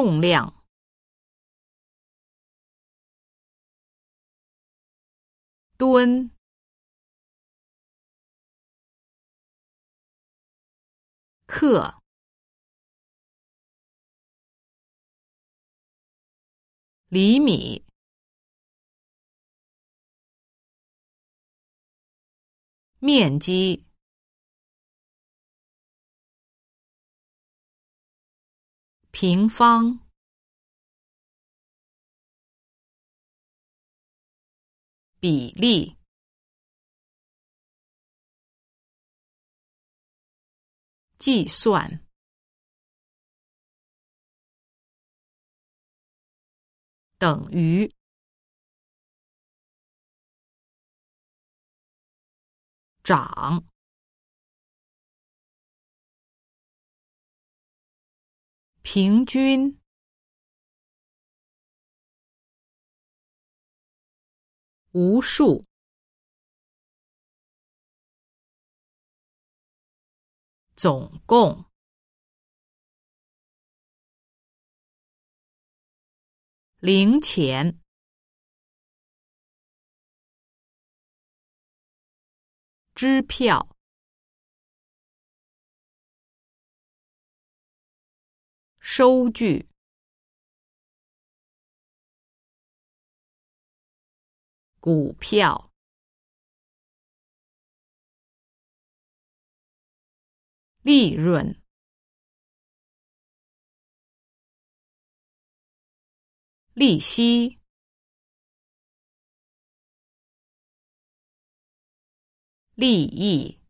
重量、吨、克、厘米、面积。平方、比例、计算、等于、涨。平均，无数，总共，零钱，支票。收据，股票，利润，利息，利益。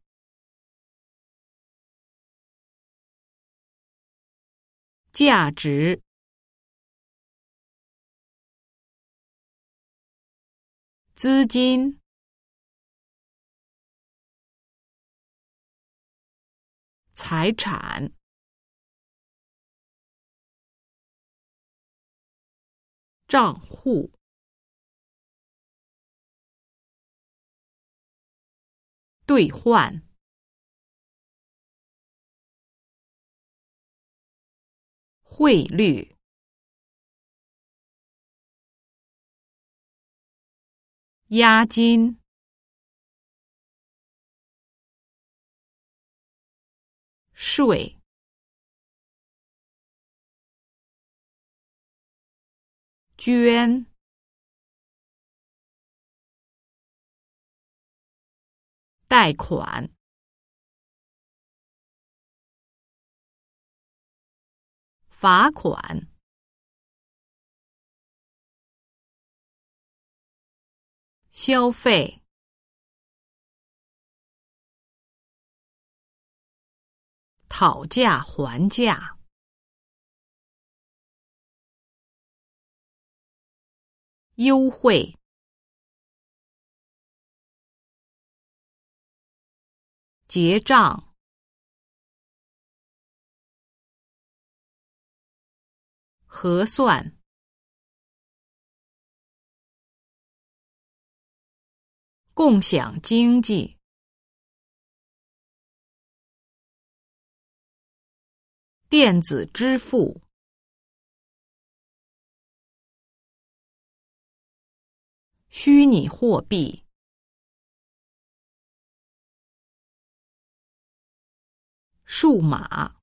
价值、资金、财产、账户、兑换。汇率、押金、税、捐、贷款。罚款、消费、讨价还价、优惠、结账。核算、共享经济、电子支付、虚拟货币、数码。